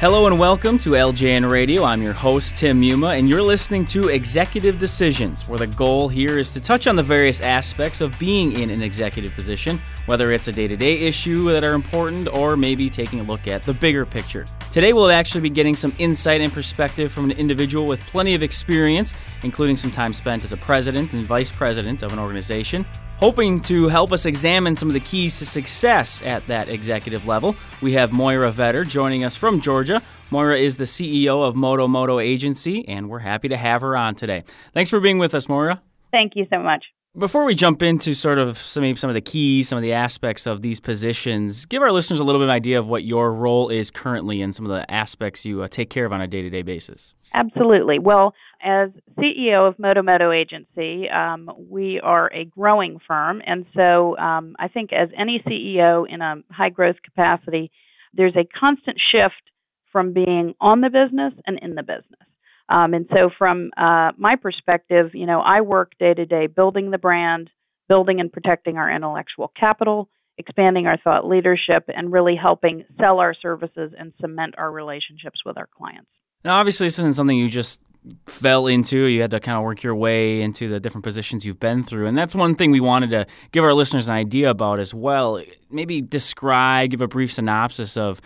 Hello and welcome to LJN Radio. I'm your host, Tim Muma, and you're listening to Executive Decisions, where the goal here is to touch on the various aspects of being in an executive position, whether it's a day to day issue that are important or maybe taking a look at the bigger picture. Today, we'll actually be getting some insight and perspective from an individual with plenty of experience, including some time spent as a president and vice president of an organization. Hoping to help us examine some of the keys to success at that executive level, we have Moira Vetter joining us from Georgia. Moira is the CEO of Modo Modo Agency, and we're happy to have her on today. Thanks for being with us, Moira. Thank you so much. Before we jump into sort of some, some of the keys, some of the aspects of these positions, give our listeners a little bit of an idea of what your role is currently and some of the aspects you uh, take care of on a day to day basis. Absolutely. Well, as CEO of Modo Modo Agency, um, we are a growing firm, and so um, I think as any CEO in a high growth capacity, there's a constant shift from being on the business and in the business. Um, and so, from uh, my perspective, you know, I work day to day building the brand, building and protecting our intellectual capital, expanding our thought leadership, and really helping sell our services and cement our relationships with our clients. Now, obviously, this isn't something you just fell into. You had to kind of work your way into the different positions you've been through. And that's one thing we wanted to give our listeners an idea about as well. Maybe describe, give a brief synopsis of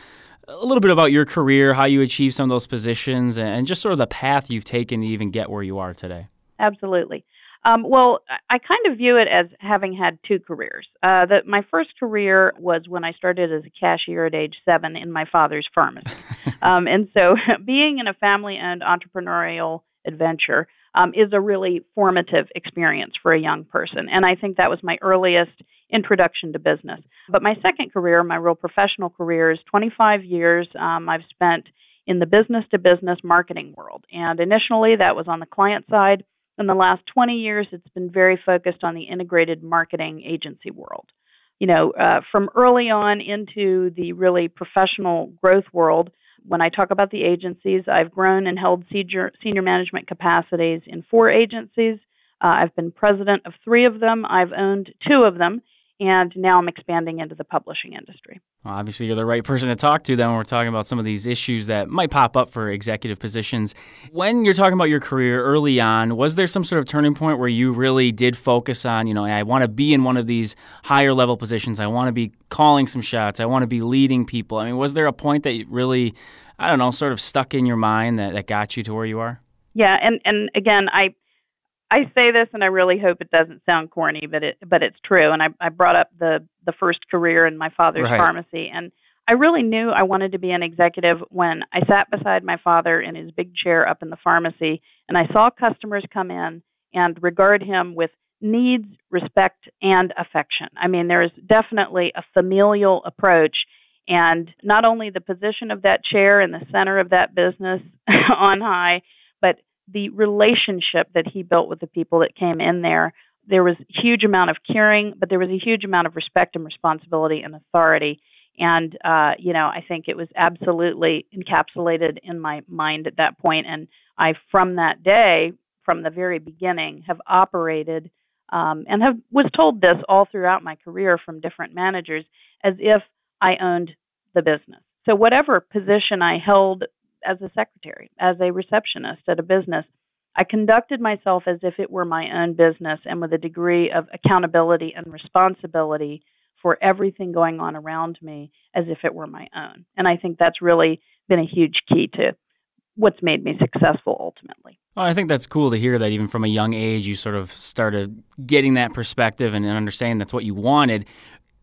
a little bit about your career, how you achieved some of those positions, and just sort of the path you've taken to even get where you are today. Absolutely. Um, well, I kind of view it as having had two careers. Uh, that my first career was when I started as a cashier at age seven in my father's pharmacy, um, and so being in a family-owned entrepreneurial adventure um, is a really formative experience for a young person, and I think that was my earliest introduction to business. But my second career, my real professional career, is 25 years. Um, I've spent in the business to business marketing world, and initially that was on the client side in the last 20 years, it's been very focused on the integrated marketing agency world. You know, uh, from early on into the really professional growth world, when I talk about the agencies, I've grown and held senior, senior management capacities in four agencies. Uh, I've been president of three of them. I've owned two of them, and now I'm expanding into the publishing industry. Well, obviously, you're the right person to talk to then when we're talking about some of these issues that might pop up for executive positions. When you're talking about your career early on, was there some sort of turning point where you really did focus on, you know, I want to be in one of these higher level positions, I want to be calling some shots, I want to be leading people? I mean, was there a point that really, I don't know, sort of stuck in your mind that, that got you to where you are? Yeah, and, and again, I I say this, and I really hope it doesn't sound corny, but it but it's true. And I, I brought up the the first career in my father's right. pharmacy, and I really knew I wanted to be an executive when I sat beside my father in his big chair up in the pharmacy, and I saw customers come in and regard him with needs, respect, and affection. I mean, there is definitely a familial approach. And not only the position of that chair in the center of that business on high, but the relationship that he built with the people that came in there there was a huge amount of caring but there was a huge amount of respect and responsibility and authority. And uh, you know i think it was absolutely encapsulated in my mind at that point. And i from that day from the very beginning have operated um, and have was told this all throughout my career from different managers as if i owned the business. So whatever position i held as a secretary, as a receptionist at a business. I conducted myself as if it were my own business and with a degree of accountability and responsibility for everything going on around me as if it were my own. And I think that's really been a huge key to what's made me successful ultimately. Well, I think that's cool to hear that even from a young age you sort of started getting that perspective and understanding that's what you wanted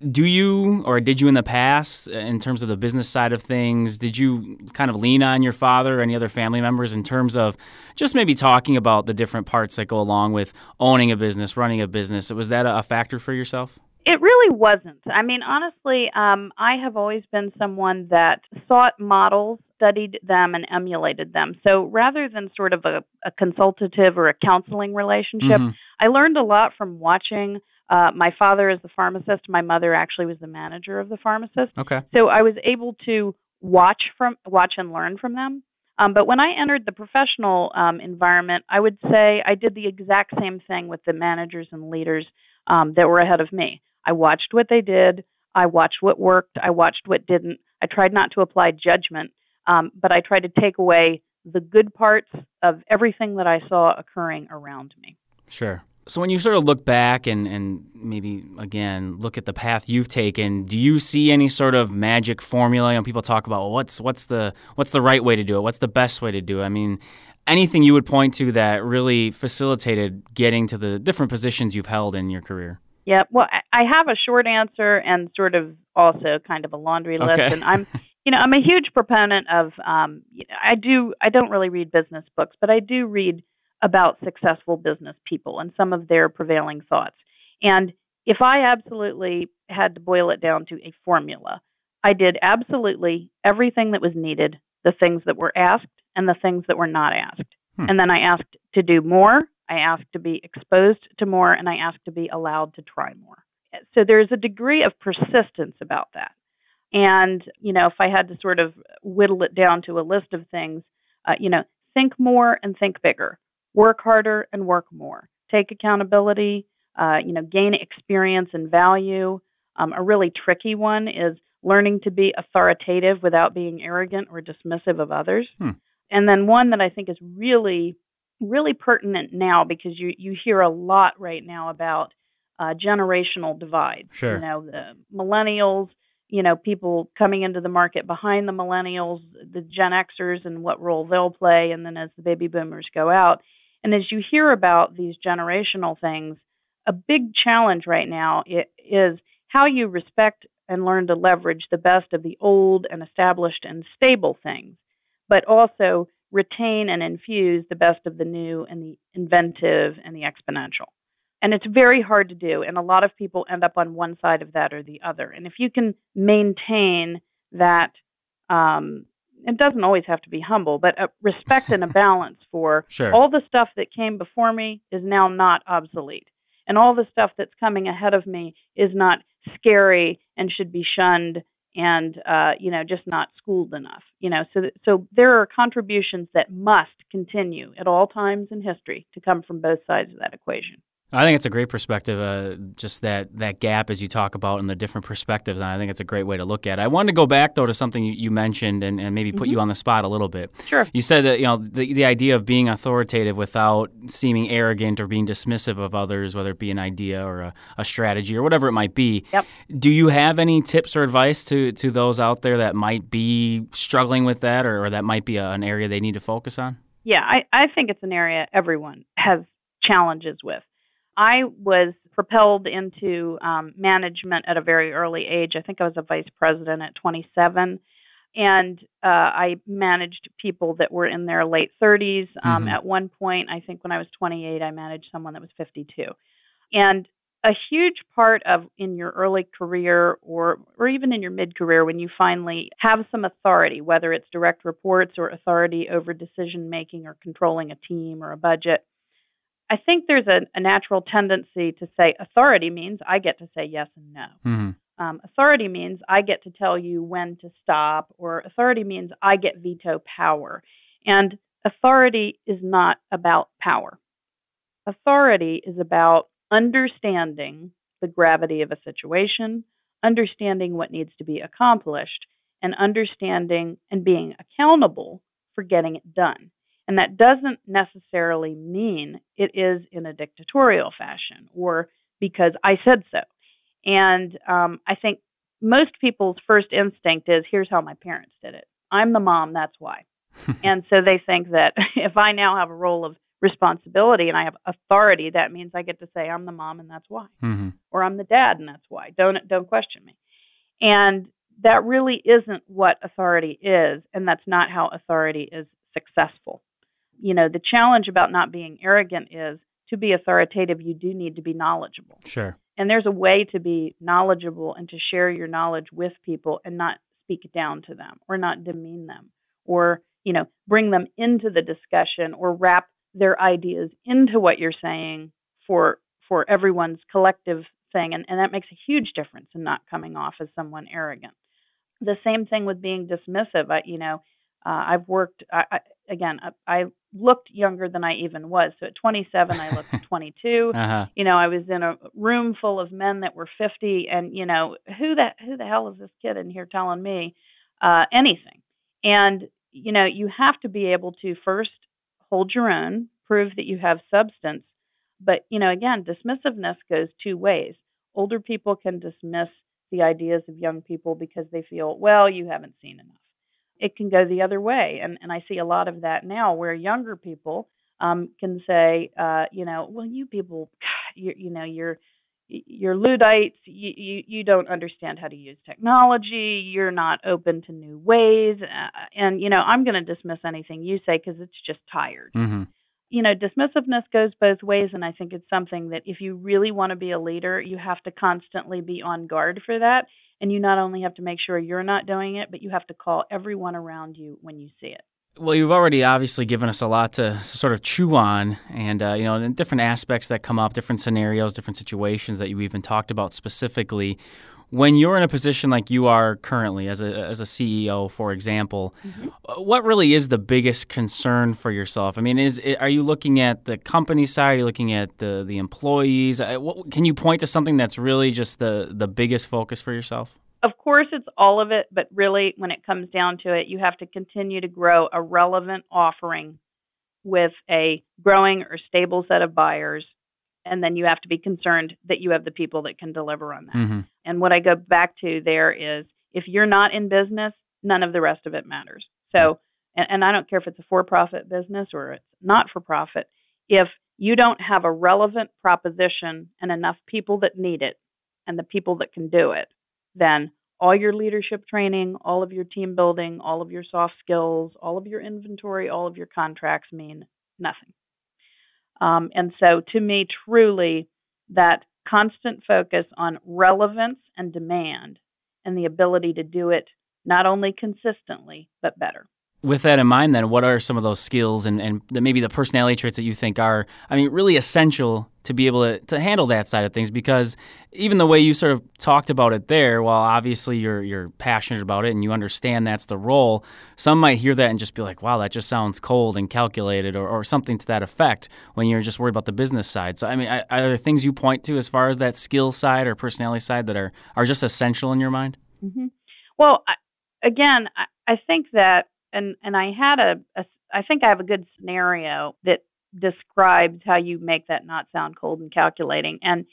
do you or did you in the past in terms of the business side of things did you kind of lean on your father or any other family members in terms of just maybe talking about the different parts that go along with owning a business running a business? Was that a factor for yourself? It really wasn't. I mean honestly um, i have always been someone that sought models studied them and emulated them. So rather than sort of a, a consultative or a counseling relationship mm-hmm. i learned a lot from watching uh, my father is the pharmacist. My mother actually was the manager of the pharmacist. Okay. So I was able to watch from watch and learn from them. Um, but when I entered the professional um, environment, I would say I did the exact same thing with the managers and leaders um, that were ahead of me. I watched what they did. I watched what worked. I watched what didn't. I tried not to apply judgment Um, but I tried to take away the good parts of everything that I saw occurring around me. Sure. So when you sort of look back and, and maybe again look at the path you've taken, do you see any sort of magic formula? You know, people talk about well, what's what's the what's the right way to do it? What's the best way to do it? I mean, anything you would point to that really facilitated getting to the different positions you've held in your career? Yeah, well, I have a short answer and sort of also kind of a laundry list, okay. and I'm, you know, I'm a huge proponent of. Um, I do. I don't really read business books, but I do read about successful business people and some of their prevailing thoughts. And if I absolutely had to boil it down to a formula, I did absolutely everything that was needed, the things that were asked and the things that were not asked. Hmm. And then I asked to do more, I asked to be exposed to more, and I asked to be allowed to try more. So there's a degree of persistence about that. And, you know, if I had to sort of whittle it down to a list of things, uh, you know, think more and think bigger work harder and work more. Take accountability, uh, you know, gain experience and value. Um, a really tricky one is learning to be authoritative without being arrogant or dismissive of others. Hmm. And then one that I think is really, really pertinent now because you, you hear a lot right now about uh, generational divide. Sure. You know, the millennials, you know, people coming into the market behind the millennials, the Gen Xers, and what role they'll play. And then as the baby boomers go out, and as you hear about these generational things, a big challenge right now is how you respect and learn to leverage the best of the old and established and stable things, but also retain and infuse the best of the new and the inventive and the exponential. And it's very hard to do, and a lot of people end up on one side of that or the other. And if you can maintain that um, it doesn't always have to be humble, but a respect and a balance for sure. all the stuff that came before me is now not obsolete. And all the stuff that's coming ahead of me is not scary and should be shunned and uh, you know just not schooled enough. You know, so so there are contributions that must continue at all times in history to come from both sides of that equation. I think it's a great perspective, uh, just that, that gap as you talk about and the different perspectives, and I think it's a great way to look at it. I wanted to go back, though, to something you, mentioned and, and maybe put mm-hmm. you on the spot a little bit. Sure. You said that, you know, the, the idea of being authoritative without seeming arrogant or being dismissive of others, whether it be an idea or a, a strategy or whatever it might be. Yep. Do you have any tips or advice to, to those out there that might be struggling with that or, or that might be a, an area they need to focus on? Yeah, I, I think it's an area everyone has challenges with. I was propelled into um, management at a very early age. I think I was a vice president at 27. And uh, I managed people that were in their late 30s. Um, mm-hmm. At one point, I think when I was 28, I managed someone that was 52. And a huge part of in your early career or or even in your mid career when you finally have some authority whether it's direct reports or authority over decision making or controlling a team or a budget I think there's a, a, natural tendency to say authority means I get to say yes and no. Mm-hmm. Um, authority means I get to tell you when to stop, or authority means I get veto power. And authority is not about power. Authority is about understanding the gravity of a situation, understanding what needs to be accomplished, and understanding and being accountable for getting it done. And that doesn't necessarily mean it is in a dictatorial fashion or because I said so. And um, I think most people's first instinct is here's how my parents did it. I'm the mom, that's why. and so they think that if I now have a role of responsibility and I have authority, that means I get to say I'm the mom and that's why, mm-hmm. or I'm the dad and that's why. Don't don't question me. And that really isn't what authority is, and that's not how authority is successful you know, the challenge about not being arrogant is to be authoritative, you do need to be knowledgeable. Sure. And there's a way to be knowledgeable and to share your knowledge with people and not speak down to them or not demean them or, you know, bring them into the discussion or wrap their ideas into what you're saying for for everyone's collective thing and, and that makes a huge difference in not coming off as someone arrogant. The same thing with being dismissive. I, you know, uh, I've worked I, I, again. I, I looked younger than I even was. So at 27, I looked 22. Uh-huh. You know, I was in a room full of men that were 50, and you know, who the who the hell is this kid in here telling me uh, anything? And you know, you have to be able to first hold your own, prove that you have substance. But, you know, again, dismissiveness goes two ways. Older people can dismiss the ideas of young people because they feel, well, you haven't seen enough. It can go the other way. And, and I see a lot of that now where younger people um, can say, uh, you know, well, you people, you, you know, you're, you're Luddites, you, you, you don't understand how to use technology, you're not open to new ways. Uh, and, you know, I'm going to dismiss anything you say because it's just tired. Mm-hmm. You know, dismissiveness goes both ways. And I think it's something that if you really want to be a leader, you have to constantly be on guard for that. And you not only have to make sure you're not doing it, but you have to call everyone around you when you see it. Well, you've already obviously given us a lot to sort of chew on, and uh, you know, different aspects that come up, different scenarios, different situations that you even talked about specifically. When you're in a position like you are currently, as a as a CEO, for example, mm-hmm. What really is the biggest concern for yourself? I mean, is are you looking at the company side? Are you looking at the the employees? What, can you point to something that's really just the the biggest focus for yourself? of course, it's all of it, but really, when it comes down to it, you have to continue to grow a relevant offering with a growing or stable set of buyers. And then you have to be concerned that you have the people that can deliver on that. Mm-hmm. And what I go back to there is if you're not in business, none of the rest of it matters. So, and, and I don't care if it's a for profit business or it's not for profit, if you don't have a relevant proposition and enough people that need it and the people that can do it, then all your leadership training, all of your team building, all of your soft skills, all of your inventory, all of your contracts mean nothing. Um, and so, to me, truly, that constant focus on relevance and demand and the ability to do it not only consistently, but better with that in mind, then, what are some of those skills and, and maybe the personality traits that you think are, I mean, really essential to be able to, to handle that side of things? Because even the way you sort of talked about it there, while obviously you're you're passionate about it and you understand that's the role, some might hear that and just be like, wow, that just sounds cold and calculated or, or something to that effect when you're just worried about the business side. So, I mean, are there things you point to as far as that skill side or personality side that are, are just essential in your mind? Mm-hmm. Well, I, again, I, I think that and and I had a, a I think I have a good scenario that describes how you make that not sound cold and calculating. And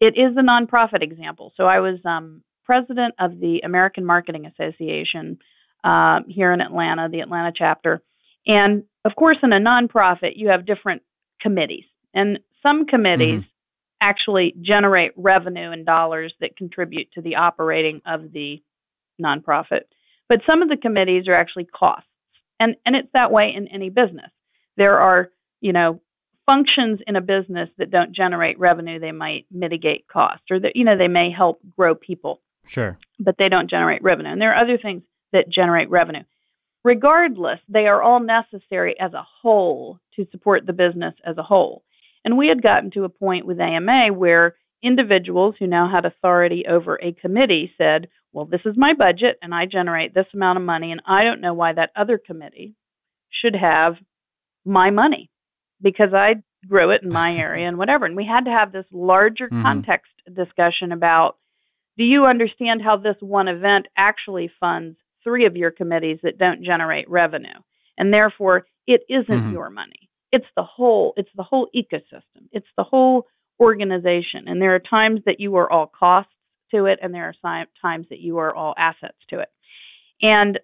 it is a nonprofit example. So I was um, president of the American Marketing Association uh, here in Atlanta, the Atlanta chapter. And of course, in a nonprofit, you have different committees, and some committees mm-hmm. actually generate revenue and dollars that contribute to the operating of the nonprofit. But some of the committees are actually costs. And, and it's that way in any business. There are, you know, functions in a business that don't generate revenue, they might mitigate costs or that, you know, they may help grow people. Sure. But they don't generate revenue. And there are other things that generate revenue. Regardless, they are all necessary as a whole to support the business as a whole. And we had gotten to a point with AMA where individuals who now had authority over a committee said, well, this is my budget and I generate this amount of money, and I don't know why that other committee should have my money because I grew it in my area and whatever. And we had to have this larger mm-hmm. context discussion about do you understand how this one event actually funds three of your committees that don't generate revenue? And therefore, it isn't mm-hmm. your money. It's the whole, it's the whole ecosystem. It's the whole organization. And there are times that you are all costs to it, and there are times that you are all assets to it. And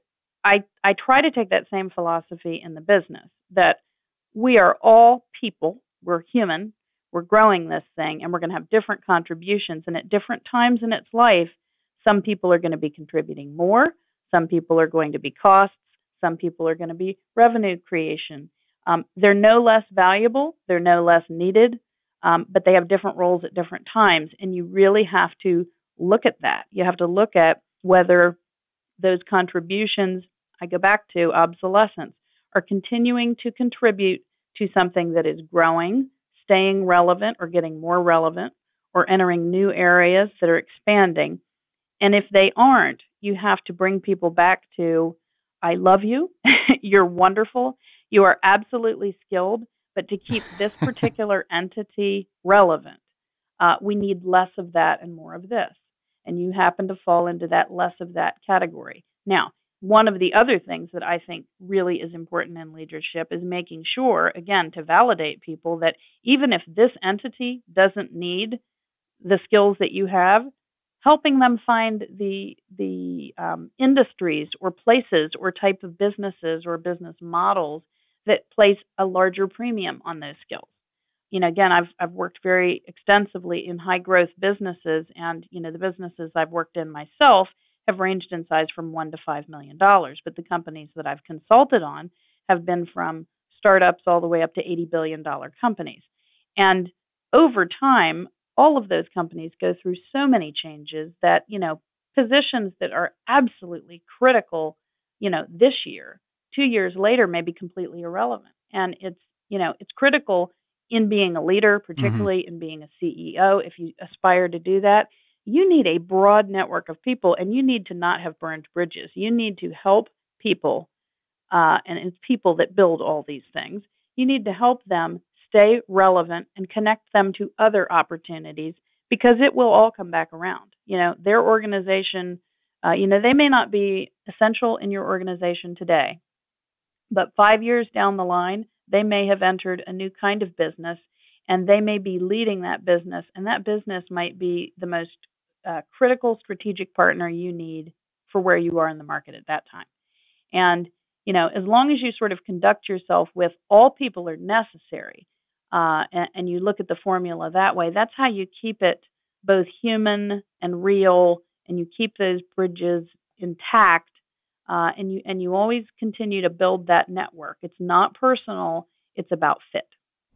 I I try to take that same philosophy in the business that we are all people, we're human, we're growing this thing, and we're going to have different contributions. And at different times in its life, some people are going to be contributing more, some people are going to be costs, some people are going to be revenue creation. Um, they're no less valuable, they're no less needed, um, but they have different roles at different times. And you really have to look at that. You have to look at whether those contributions, I go back to obsolescence, are continuing to contribute to something that is growing, staying relevant, or getting more relevant, or entering new areas that are expanding. And if they aren't, you have to bring people back to I love you, you're wonderful, you are absolutely skilled, but to keep this particular entity relevant, uh, we need less of that and more of this and you happen to fall into that less of that category. Now, one of the other things that I think really is important in leadership is making sure, again, to validate people that even if this entity doesn't need the skills that you have, helping them find the the um, industries or places or type of businesses or business models that place a larger premium on those skills. You know, again, I've I've worked very extensively in high growth businesses, and you know, the businesses I've worked in myself have ranged in size from one to five million dollars. But the companies that I've consulted on have been from startups all the way up to eighty billion dollar companies. And over time, all of those companies go through so many changes that, you know, positions that are absolutely critical, you know, this year, two years later may be completely irrelevant. And it's, you know, it's critical in being a leader, mm-hmm. particularly mm-hmm. in being a CEO, if you aspire to do that, you need a broad network of people and you need to not have burned bridges. You need to help people, uh, and it's people that build all these things. You need to help them stay relevant and connect them to other opportunities because it will all come back around. You know, their organization, uh, you know, they may not be essential in your organization today, but five years down the line, they may have entered a new kind of business and they may be leading that business, and that business might be the most uh, critical strategic partner you need for where you are in the market at that time. And you know, as long as you sort of conduct yourself with all people are necessary, uh, and, and you look at the formula that way, that's how you keep it both human and real, and you keep those bridges intact, uh, and you and you always continue to build that network. It's not personal; it's about fit.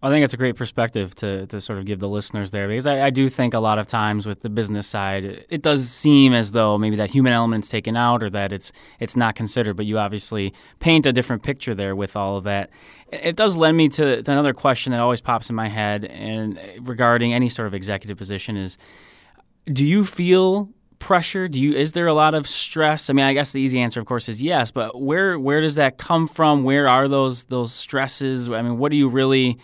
I think it's a great perspective to, to sort of give the listeners there because I, I, do think a lot of times with the business side, it does seem as though maybe that human element's taken out or that it's it's not considered. But you obviously paint a different picture there with all of that. It does lend me to, to another question that always pops in my head and regarding any sort of executive position is, do you feel pressure? Do you is there a lot of stress? I mean, I guess the easy answer, of course, is yes. But where where does that come from? Where are those those stresses? I mean, what do you really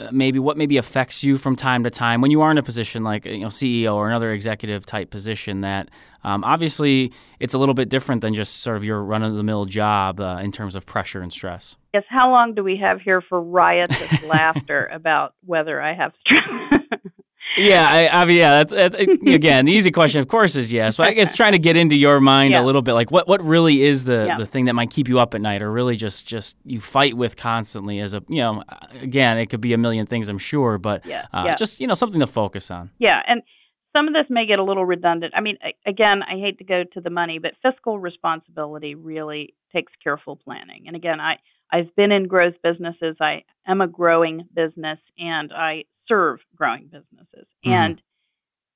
uh, maybe what maybe affects you from time to time when you are in a position like you know CEO or another executive type position that um, obviously it's a little bit different than just sort of your run of the mill job uh, in terms of pressure and stress. Yes. How long do we have here for riotous laughter about whether I have stress? Yeah, I, I mean, yeah. That's, that's, again, the easy question, of course, is yes. But I guess trying to get into your mind yeah. a little bit, like what what really is the yeah. the thing that might keep you up at night, or really just just you fight with constantly as a you know, again, it could be a million things, I'm sure, but yeah. Uh, yeah. just you know something to focus on. Yeah, and some of this may get a little redundant. I mean, again, I hate to go to the money, but fiscal responsibility really takes careful planning. And again, I I've been in growth businesses. I am a growing business, and I serve growing businesses. Mm-hmm. And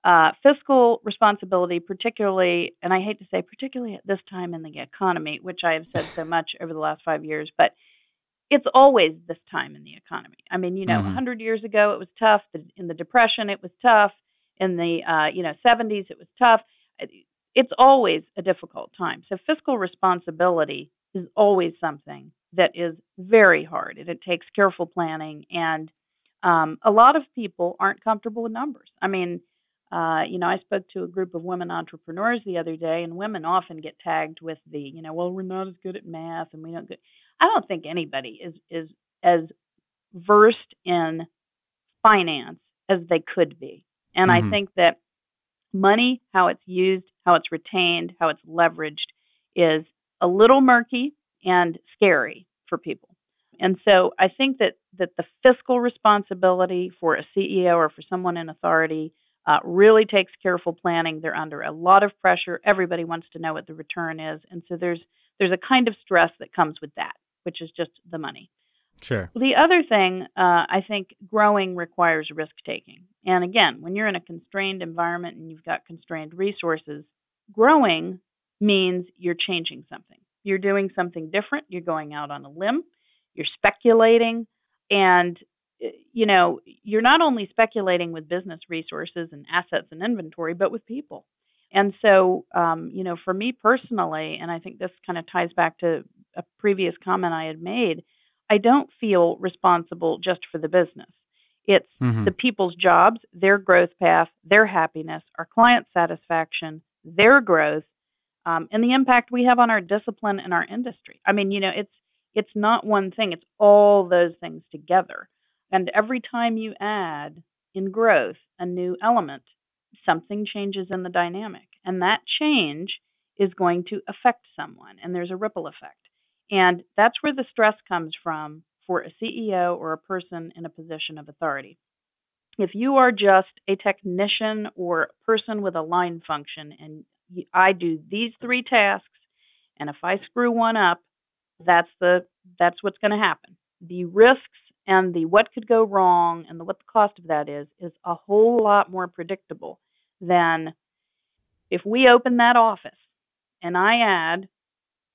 uh, fiscal responsibility, particularly, and I hate to say, particularly at this time in the economy, which I have said so much over the last five years, but it's always this time in the economy. I mean, you know, mm-hmm. 100 years ago it was tough. In the Depression, it was tough. In the uh, you know 70s, it was tough. It's always a difficult time. So fiscal responsibility is always something that is very hard, and it takes careful planning and um, a lot of people aren't comfortable with numbers. I mean, uh, you know, I spoke to a group of women entrepreneurs the other day, and women often get tagged with the, you know, well, we're not as good at math, and we don't. Good. I don't think anybody is is as versed in finance as they could be, and mm-hmm. I think that money, how it's used, how it's retained, how it's leveraged, is a little murky and scary for people. And so I think that that the fiscal responsibility for a CEO or for someone in authority uh, really takes careful planning. They're under a lot of pressure. Everybody wants to know what the return is, and so there's there's a kind of stress that comes with that, which is just the money. Sure. The other thing, uh, I think growing requires risk taking. And again, when you're in a constrained environment and you've got constrained resources, growing means you're changing something. You're doing something different. You're going out on a limb you're speculating and eh, you know you're not only speculating with business resources and assets and inventory but with people and so um, you know for me personally and i think this kind of ties back to a previous comment i had made i don't feel responsible just for the business it's mm-hmm. the people's jobs their growth path their happiness our client satisfaction their growth um, and the impact we have on our discipline and our industry. I mean, you know, it's it's not one thing; it's all those things together. And every time you add in growth a new element, something changes in the dynamic, and that change is going to affect someone, and there's a ripple effect. And that's where the stress comes from for a CEO or a person in a position of authority. If you are just a technician or a person with a line function and I do these three tasks and if I screw one up, that's the that's what's going to happen. The risks and the what could go wrong and the what the cost of that is is a whole lot more predictable than if we open that office and I add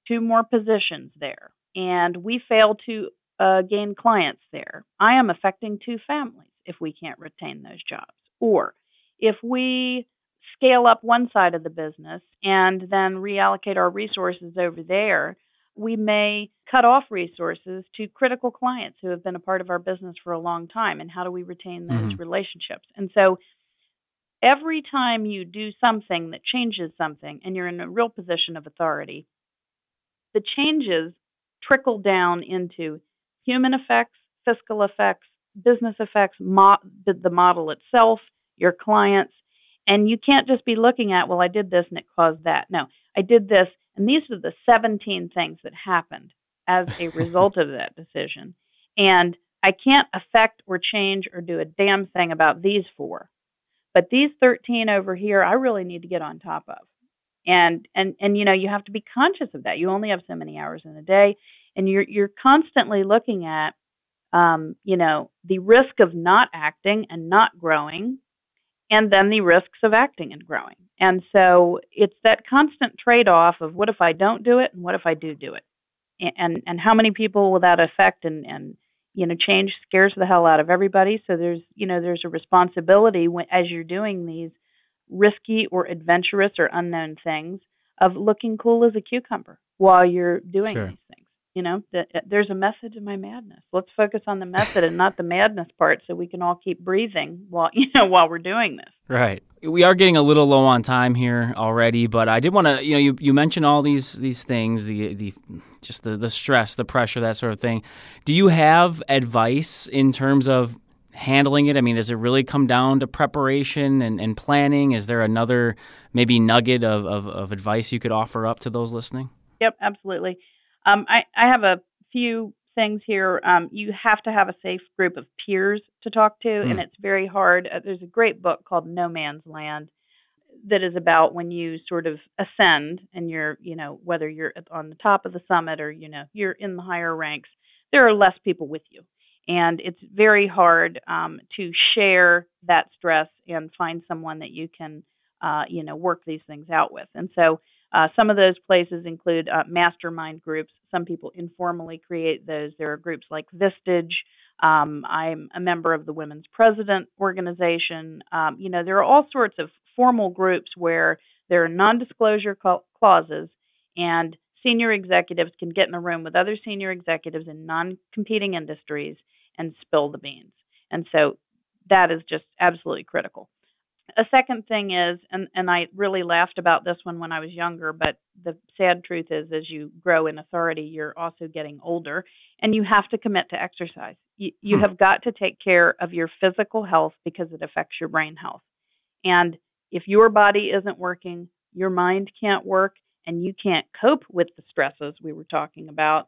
two more positions there and we fail to uh, gain clients there, I am affecting two families if we can't retain those jobs. Or if we scale up one side of the business and then reallocate our resources over there, we may cut off resources to critical clients who have been a part of our business for a long time. And how do we retain those mm-hmm. relationships? And so every time you do something that changes something and you're in a real position of authority, the changes trickle down into human effects, fiscal effects, business effects, mo- the, the model itself, your clients. And you can't just be looking at, well, I did this and it caused that. No, I did this, and these are the 17 things that happened as a result of that decision. And I can't affect or change or do a damn thing about these four. But these 13 over here, I really need to get on top of. And and and you know, you have to be conscious of that. You only have so many hours in a day, and you're you're constantly looking at um, you know, the risk of not acting and not growing, and then the risks of acting and growing. And so it's that constant trade off of what if I don't do it and what if I do do it? And and how many people will that affect and and you know change scares the hell out of everybody so there's you know there's a responsibility when, as you're doing these risky or adventurous or unknown things of looking cool as a cucumber while you're doing sure. these things you know uh, there's a method to my madness. Let's focus on the method and not the madness part so we can all keep breathing while you know while we're doing this. Right. We are getting a little low on time here already but i did want to you know you, you mentioned all these these things the the just the, the stress the pressure that sort of thing. Do you have advice in terms of handling it? I mean does it really come down to preparation and, and planning? Is there another maybe nugget of, of, of advice you could offer up to those listening? Yep absolutely um, I, I have a few things here. Um, you have to have a safe group of peers to talk to, mm. and it's very hard. Uh, there's a great book called No Man's Land that is about when you sort of ascend and you're, you know, whether you're on the top of the summit or, you know, you're in the higher ranks, there are less people with you. And it's very hard um, to share that stress and find someone that you can, uh, you know, work these things out with. And so uh, some of those places include uh, mastermind groups. Some people informally create those. There are groups like Vistage. Um, I'm a member of the Women's President organization. Um, you know, there are all sorts of formal groups where there are non disclosure clauses, and senior executives can get in a room with other senior executives in non competing industries and spill the beans. And so that is just absolutely critical a second thing is, and, and I really laughed about this one when I was younger, but the sad truth is, as you grow in authority, you're also getting older, and you have to commit to exercise. You, you hmm. have got to take care of your physical health because it affects your brain health. And if your body isn't working, your mind can't work, and you can't cope with the stresses we were talking about,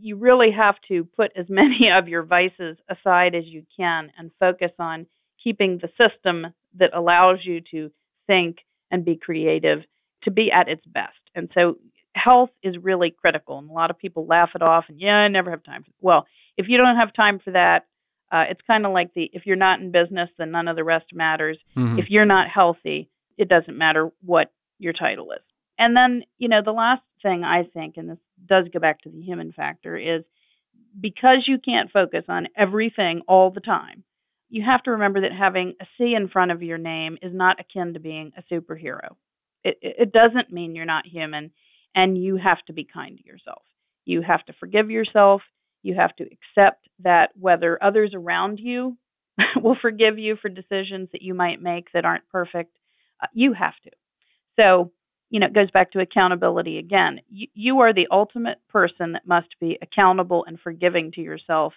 you really have to put as many of your vices aside as you can and focus on keeping the system that allows you to think and be creative to be at its best. And so health is really critical. And a lot of people laugh it off and, yeah, I never have time. For well, if you don't have time for that, uh, it's kind of like the if you're not in business, then none of the rest matters. Mm-hmm. If you're not healthy, it doesn't matter what your title is. And then, you know, the last thing I think, and this does go back to the human factor, is because you can't focus on everything all the time, you have to remember that having a C in front of your name is not akin to being a superhero. It, it doesn't mean you're not human, and you have to be kind to yourself. You have to forgive yourself. You have to accept that whether others around you will forgive you for decisions that you might make that aren't perfect, uh, you have to. So, you know, it goes back to accountability again. You, you are the ultimate person that must be accountable and forgiving to yourself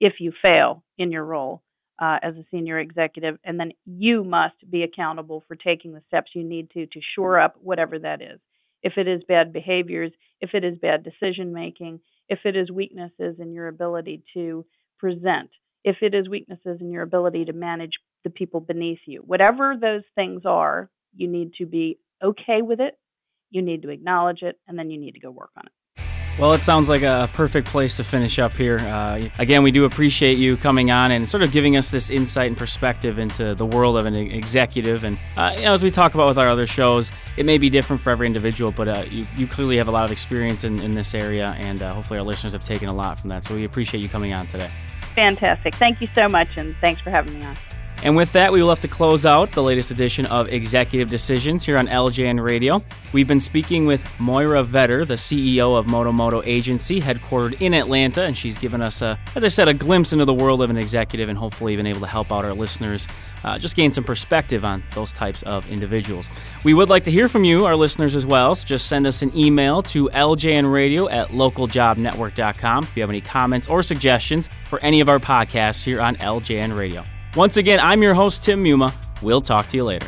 if you fail in your role uh, as a senior executive, and then you must be accountable for taking the steps you need to to shore up whatever that is. If it is bad behaviors, if it is bad decision making, if it is weaknesses in your ability to present, if it is weaknesses in your ability to manage the people beneath you, whatever those things are, you need to be okay with it, you need to acknowledge it, and then you need to go work on it. Well, it sounds like a perfect place to finish up here. Uh, again, we do appreciate you coming on and sort of giving us this insight and perspective into the world of an executive. And uh, you know, as we talk about with our other shows, it may be different for every individual, but uh, you, you, clearly have a lot of experience in, in this area, and uh, hopefully our listeners have taken a lot from that. So we appreciate you coming on today. Fantastic. Thank you so much, and thanks for having me on. And with that, we will have to close out the latest edition of Executive Decisions here on LJN Radio. We've been speaking with Moira Vetter, the CEO of Modo Modo Agency, headquartered in Atlanta, and she's given us, a, as I said, a glimpse into the world of an executive and hopefully been able to help out our listeners uh, just gain some perspective on those types of individuals. We would like to hear from you, our listeners, as well. So just send us an email to ljnradio at localjobnetwork.com if you have any comments or suggestions for any of our podcasts here on LJN Radio. Once again, I'm your host, Tim Muma. We'll talk to you later.